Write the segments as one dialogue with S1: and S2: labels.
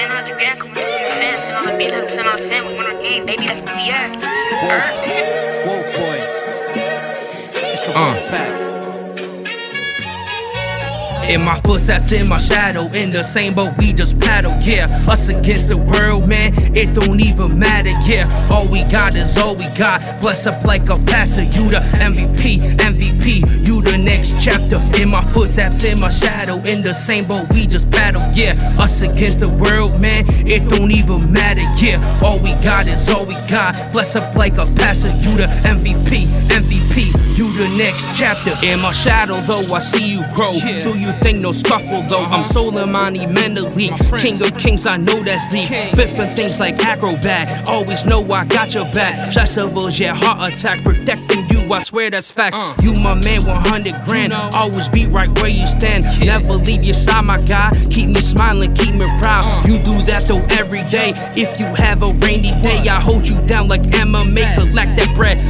S1: man, I just got coming through in the fence and on the beat, like send on set with one game, baby, that's where we at. Erp.
S2: Wolf boy. It's the
S3: Uh. In my footsteps, in my shadow, in the same boat we just paddle. Yeah, us against the world, man, it don't even matter. Yeah, all we got is all we got. Bless up like a passer, you the MVP, MVP, you the next chapter. In my footsteps, in my shadow, in the same boat we just paddle. Yeah, us against the world, man, it don't even matter. Yeah, all we got is all we got. Bless up like a passer, you the MVP, MVP, you the next chapter. In my shadow, though, I see you grow. Do you think no scuffle though? I'm Soleimani mentally. King of kings, I know that's the Flipping things like acrobat. Always know I got your back. Festivals, yeah, heart attack. Protecting you, I swear that's fact. You my man, 100 grand. Always be right where you stand. Never leave your side, my guy. Keep me smiling, keep me proud. You do that though every day. If you have a rainy day, I hold you down like MMA. Collect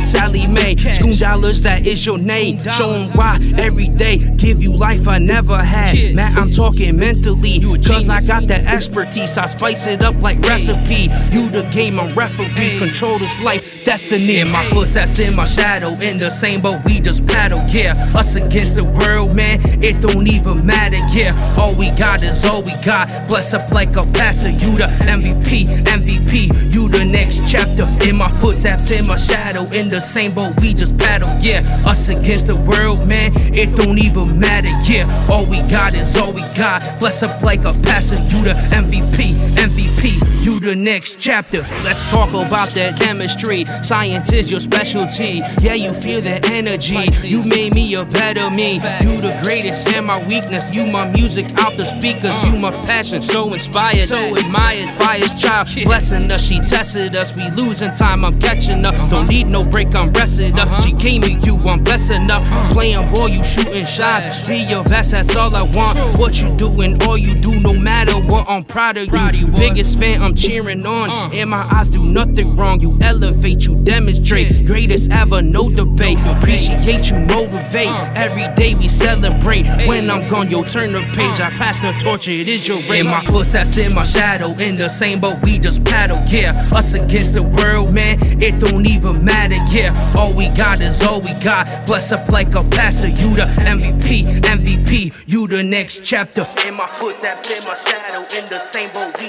S3: Sally Mae. Schoon dollars, that is your name. Show 'em why every day. Give you life I never had. Man, I'm talking mentally. Cause I got that expertise. I spice it up like recipe. You the game, I'm referee. Control this life, destiny. In my footsteps, in my shadow. In the same boat, we just paddle. Yeah, us against the world, man. It don't even matter. Yeah, all we got is all we got. Bless up like a passer. You the MVP, MVP. You the next chapter. In my footsteps, in my shadow. In the same boat, we just paddle. Yeah, us against the world, man. It don't even matter. Yeah, all we got is all we got. Bless up like a passer. You the MVP, MVP. You the next chapter. Let's talk about that chemistry. Science is your specialty. Yeah, you feel that energy. You made me a better me. You the greatest and my weakness. You my music out the speakers. You my passion. So inspired, so admired by his child. Blessing us, she tested us. We losing time, I'm catching up. Don't need no break, I'm rested up. She came at you, I'm blessing up. Playing ball, you shooting shots. Be your best, that's all I want. What you doing, all you do, no matter what, I'm proud of you. Biggest fan, I'm cheering on. And my eyes do nothing wrong. You elevate, you demonstrate. Greatest ever, no debate. Appreciate you, motivate. Uh. Every day we celebrate. When I'm gone, yo, turn the page. Uh. I pass the torch, it is your race. In my footsteps, in my shadow. In the same boat, we just paddle. Yeah, us against the world, man. It don't even matter. Yeah, all we got is all we got. Bless up like a passer. You the MVP, MVP. You the next chapter. In my footsteps, in my shadow. In the same boat,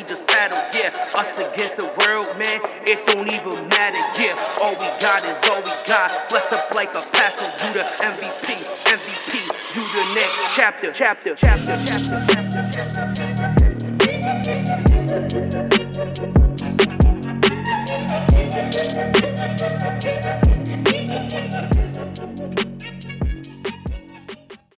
S3: us against the world, man. It don't even matter. Yeah, all we got is all we got. Bless up like a passer. You the MVP, MVP. You the next chapter, chapter, chapter, chapter, chapter.